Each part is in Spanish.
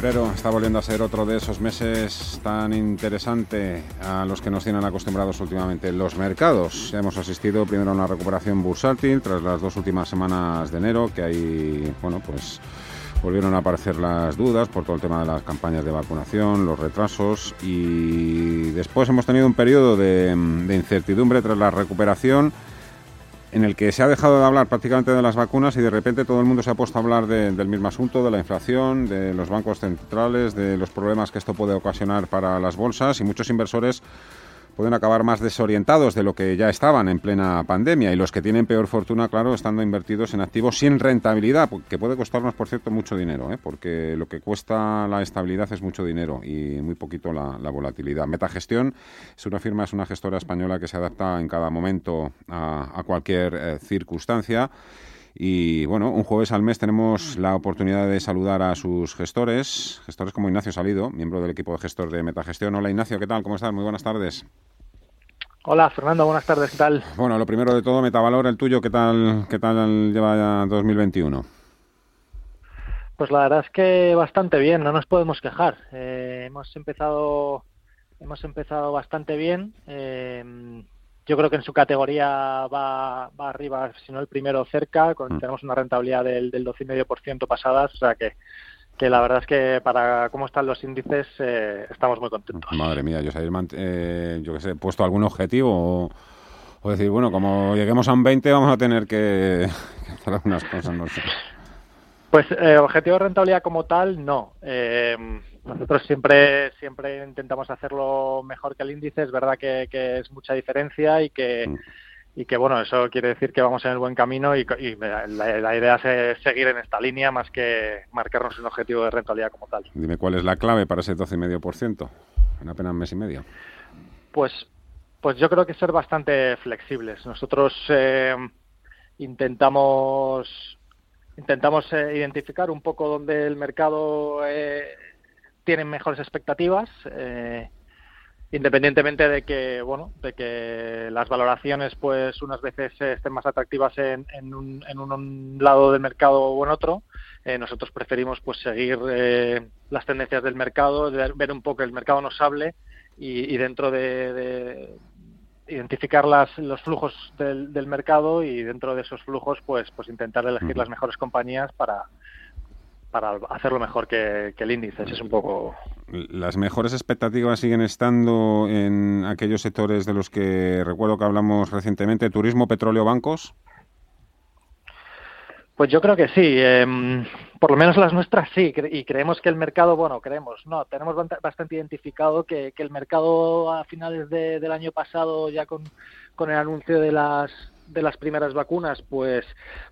Febrero está volviendo a ser otro de esos meses tan interesante a los que nos tienen acostumbrados últimamente los mercados. Hemos asistido primero a una recuperación bursátil tras las dos últimas semanas de enero, que hay, bueno, pues volvieron a aparecer las dudas por todo el tema de las campañas de vacunación, los retrasos y después hemos tenido un periodo de incertidumbre tras la recuperación en el que se ha dejado de hablar prácticamente de las vacunas y de repente todo el mundo se ha puesto a hablar del mismo asunto, de la inflación, de los bancos centrales, de los problemas que esto puede ocasionar para las bolsas y muchos inversores pueden acabar más desorientados de lo que ya estaban en plena pandemia y los que tienen peor fortuna, claro, estando invertidos en activos sin rentabilidad, que puede costarnos, por cierto, mucho dinero, ¿eh? porque lo que cuesta la estabilidad es mucho dinero y muy poquito la, volatilidad. Metagestión es una firma, es una gestora española que se adapta en cada momento a, cualquier eh, circunstancia. Y bueno, un jueves al mes tenemos la oportunidad de saludar a sus gestores, gestores como Ignacio Salido, miembro del equipo de gestor de Metagestión. Hola Ignacio, ¿qué tal? ¿Cómo estás? Muy buenas tardes. Hola Fernando, buenas tardes, ¿qué tal? Bueno, lo primero de todo, Metavalor, el tuyo, ¿qué tal, qué tal lleva ya 2021? Pues la verdad es que bastante bien, no nos podemos quejar. Eh, hemos empezado hemos empezado bastante bien. Eh, yo creo que en su categoría va, va arriba, si no el primero cerca, con, mm. tenemos una rentabilidad del, del 12,5% pasadas, o sea que, que la verdad es que para cómo están los índices eh, estamos muy contentos. Madre mía, yo, eh, yo que sé, puesto algún objetivo o, decir, bueno, como lleguemos a un 20 vamos a tener que, hacer algunas cosas, no sé. Pues eh, objetivo de rentabilidad como tal, no. Eh, nosotros siempre siempre intentamos hacerlo mejor que el índice. Es verdad que, es mucha diferencia y que mm. Y que bueno eso quiere decir que vamos en el buen camino y, la, idea es seguir en esta línea más que marcarnos un objetivo de rentabilidad como tal. Dime cuál es la clave para ese 12,5% en apenas un mes y medio. Pues pues yo creo que ser bastante flexibles. Nosotros eh, intentamos intentamos eh, identificar un poco dónde el mercado eh, tiene mejores expectativas eh, independientemente de que bueno de que las valoraciones pues unas veces estén más atractivas en, en, un, en un lado del mercado o en otro nosotros preferimos pues seguir las tendencias del mercado ver, un poco el mercado nos hable y, dentro de, identificar las, los flujos del, del, mercado y dentro de esos flujos pues pues intentar elegir las mejores compañías para para hacerlo mejor que, el índice. es un poco. ¿Las mejores expectativas siguen estando en aquellos sectores de los que recuerdo que hablamos recientemente, turismo, petróleo, bancos? Pues yo creo que sí. Em, por lo menos las nuestras sí. Y creemos que el mercado, bueno, creemos, no, tenemos bastante identificado que, el mercado a finales del año pasado, ya con, con el anuncio de las de las primeras vacunas, pues,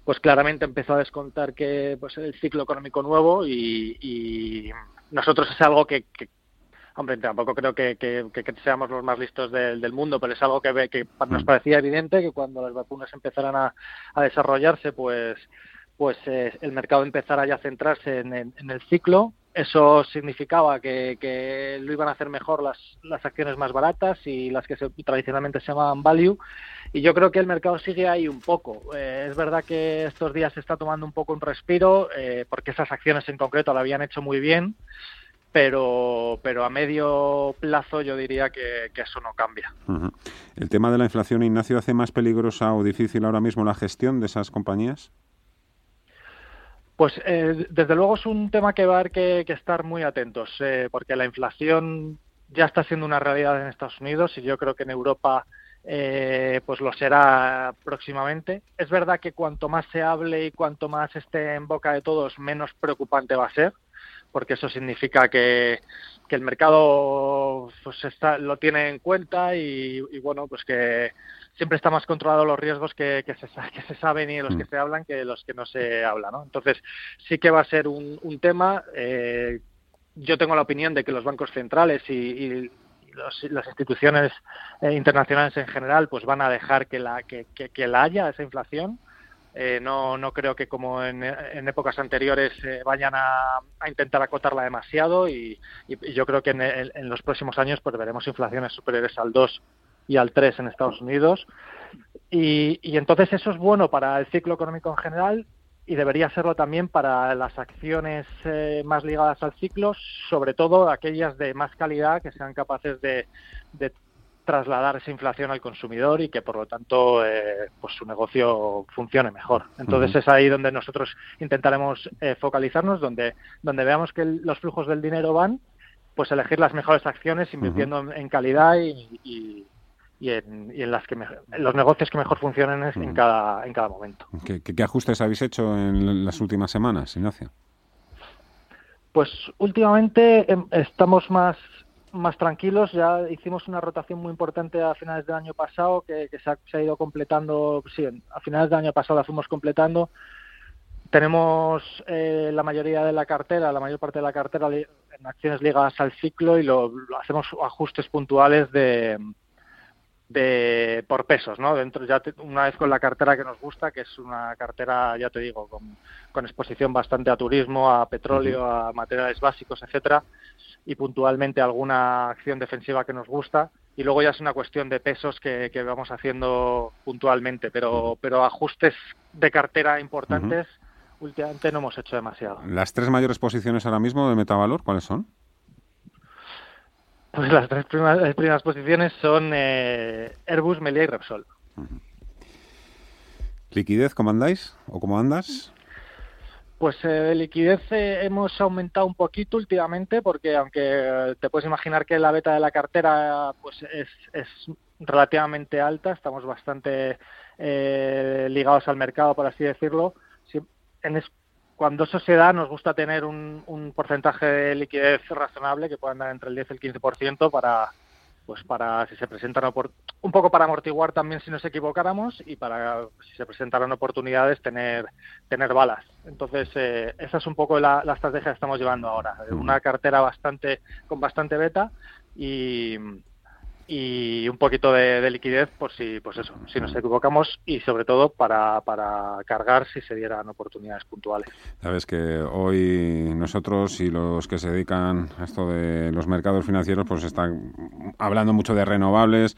pues claramente empezó a descontar que pues el ciclo económico nuevo y, nosotros es algo que, hombre, tampoco creo que, que, seamos los más listos del, mundo, pero es algo que, que nos mm. parecía evidente que cuando las vacunas empezaran a, a desarrollarse, pues pues eh, el mercado empezara ya a centrarse en, el ciclo. Eso significaba que, lo iban a hacer mejor las, las acciones más baratas y las que tradicionalmente se llamaban value. Y yo creo que el mercado sigue ahí un poco. Eh, es verdad que estos días se está tomando un poco un respiro, eh, porque esas acciones en concreto lo habían hecho muy bien, pero, pero a medio plazo yo diría que, eso no cambia. ¿El tema de la inflación, Ignacio, hace más peligrosa o difícil ahora mismo la gestión de esas compañías? Pues eh, desde luego es un tema que va a haber que, estar muy atentos, eh, porque la inflación ya está siendo una realidad en Estados Unidos y yo creo que en Europa eh, pues lo será próximamente. Es verdad que cuanto más se hable y cuanto más esté en boca de todos, menos preocupante va a ser, porque eso significa que, el mercado pues está, lo tiene en cuenta y, y bueno, pues que siempre está más controlado los riesgos que, que, se, que se saben y los que mm. se hablan que los que no se hablan. ¿no? Entonces, sí que va a ser un, un tema. Eh, yo tengo la opinión de que los bancos centrales y, las instituciones eh, internacionales en general pues van a dejar que la, que, que, la haya esa inflación. Eh, no, no creo que como en, en épocas anteriores vayan a, a, intentar acotarla demasiado y, y, yo creo que en, en, los próximos años pues veremos inflaciones superiores al 2 y al 3 en Estados Unidos. Y, y, entonces eso es bueno para el ciclo económico en general y debería serlo también para las acciones eh, más ligadas al ciclo, sobre todo aquellas de más calidad que sean capaces de, trasladar esa inflación al consumidor y que por lo tanto eh, pues su negocio funcione mejor. Entonces es ahí donde nosotros intentaremos eh, focalizarnos, donde, donde veamos que los flujos del dinero van, pues elegir las mejores acciones invirtiendo en calidad y y en, las que los negocios que mejor funcionen en, mm. cada, en cada momento. ¿Qué, ajustes habéis hecho en las últimas semanas, Ignacio? Pues últimamente em, estamos más, más tranquilos. Ya hicimos una rotación muy importante a finales del año pasado que, se, ha, ido completando. Sí, a finales del año pasado la fuimos completando. Tenemos eh, la mayoría de la cartera, la mayor parte de la cartera en acciones ligadas al ciclo y lo hacemos ajustes puntuales de, de por pesos, ¿no? Dentro ya una vez con la cartera que nos gusta, que es una cartera, ya te digo, con, con exposición bastante a turismo, a petróleo, a materiales básicos, etcétera, y puntualmente alguna acción defensiva que nos gusta. Y luego ya es una cuestión de pesos que, que vamos haciendo puntualmente, pero, pero ajustes de cartera importantes últimamente no hemos hecho demasiado. ¿Las tres mayores posiciones ahora mismo de Metavalor cuáles son? Pues las tres primeras, posiciones son eh, Airbus, Melia y Repsol. ¿Liquidez cómo andáis o cómo andas? Pues eh, liquidez eh, hemos aumentado un poquito últimamente porque aunque te puedes imaginar que la beta de la cartera pues es, es relativamente alta, estamos bastante ligados al mercado, por así decirlo. en, cuando eso se da, nos gusta tener un, porcentaje de liquidez razonable que pueda andar entre el 10 y el 15% para, pues para si se presentan un poco para amortiguar también si nos equivocáramos y para si se presentaran oportunidades tener tener balas. Entonces eh, esa es un poco la, la, estrategia que estamos llevando ahora, una cartera bastante con bastante beta y, y un poquito de, liquidez por si pues eso si nos equivocamos y sobre todo para, para cargar si se dieran oportunidades puntuales. Sabes que hoy nosotros y los que se dedican a esto de los mercados financieros pues están hablando mucho de renovables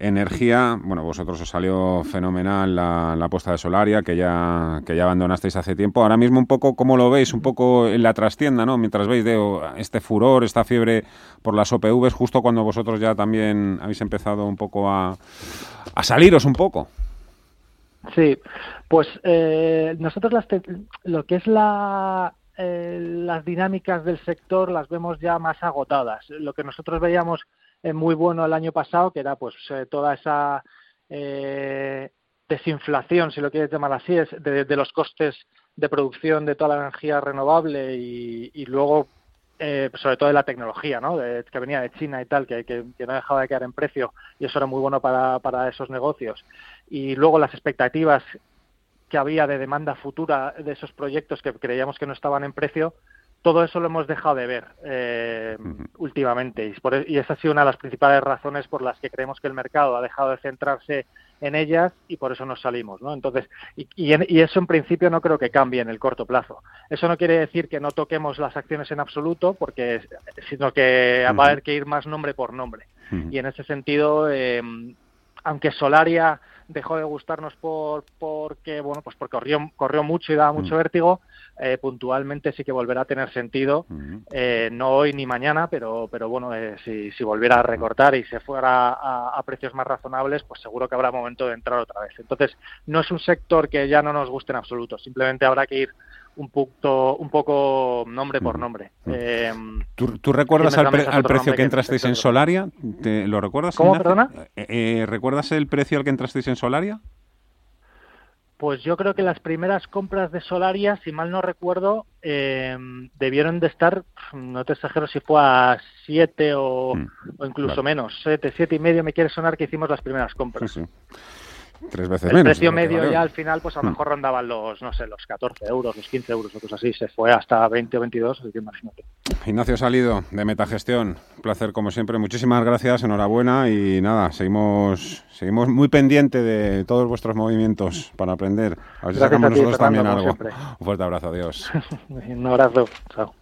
Energía, bueno, vosotros os salió fenomenal la, apuesta de Solaria, que ya, que ya abandonasteis hace tiempo. Ahora mismo un poco, ¿cómo lo veis? Un poco en la trastienda, ¿no? Mientras veis de este furor, esta fiebre por las OPVs, justo cuando vosotros ya también habéis empezado un poco a, a saliros un poco. Sí, pues eh, nosotros las lo que es la, eh, las dinámicas del sector las vemos ya más agotadas. Lo que nosotros veíamos muy bueno el año pasado, que era pues eh, toda esa eh, desinflación, si lo quieres llamar así, es de, los costes de producción de toda la energía renovable y, luego eh, sobre todo de la tecnología, ¿no? que venía de China y tal, que, que, no dejaba de quedar en precio y eso era muy bueno para, para esos negocios. Y luego las expectativas que había de demanda futura de esos proyectos que creíamos que no estaban en precio, todo eso lo hemos dejado de ver eh, últimamente y, por, e, y, esa ha sido una de las principales razones por las que creemos que el mercado ha dejado de centrarse en ellas y por eso nos salimos, ¿no? Entonces, y, y, eso en principio no creo que cambie en el corto plazo. Eso no quiere decir que no toquemos las acciones en absoluto, porque sino que va a haber que ir más nombre por nombre. Y en ese sentido, eh, aunque Solaria dejó de gustarnos por porque bueno pues porque corrió corrió mucho y daba mucho mm. vértigo eh, puntualmente sí que volverá a tener sentido mm. eh, no hoy ni mañana pero pero bueno eh, si, si volviera a recortar y se fuera a, precios más razonables pues seguro que habrá momento de entrar otra vez entonces no es un sector que ya no nos guste en absoluto simplemente habrá que ir un poco, un poco nombre por mm. nombre. Eh, ¿Tú, recuerdas al, precio que entrasteis en Solaria? ¿Lo recuerdas? ¿Cómo, perdona? Eh, eh, ¿Recuerdas el precio al que entrasteis en Solaria? Pues yo creo que las primeras compras de Solaria, si mal no recuerdo, debieron de estar, no te exagero si fue a 7 o, mm, o, incluso menos, 7, 7 y medio me quiere sonar que hicimos las primeras compras. Sí, sí. Tres veces el menos. precio medio ya al final, pues a lo hmm. mejor rondaban los, no sé, los 14 euros, los 15 euros o cosas así. Se fue hasta 20 o 22, así que imagínate. Ignacio Salido, de Metagestión. Un placer, como siempre. Muchísimas gracias, enhorabuena y nada, seguimos seguimos muy pendiente de todos vuestros movimientos para aprender. A ver si sacamos nosotros también algo. Un fuerte abrazo, adiós. Un abrazo, chao.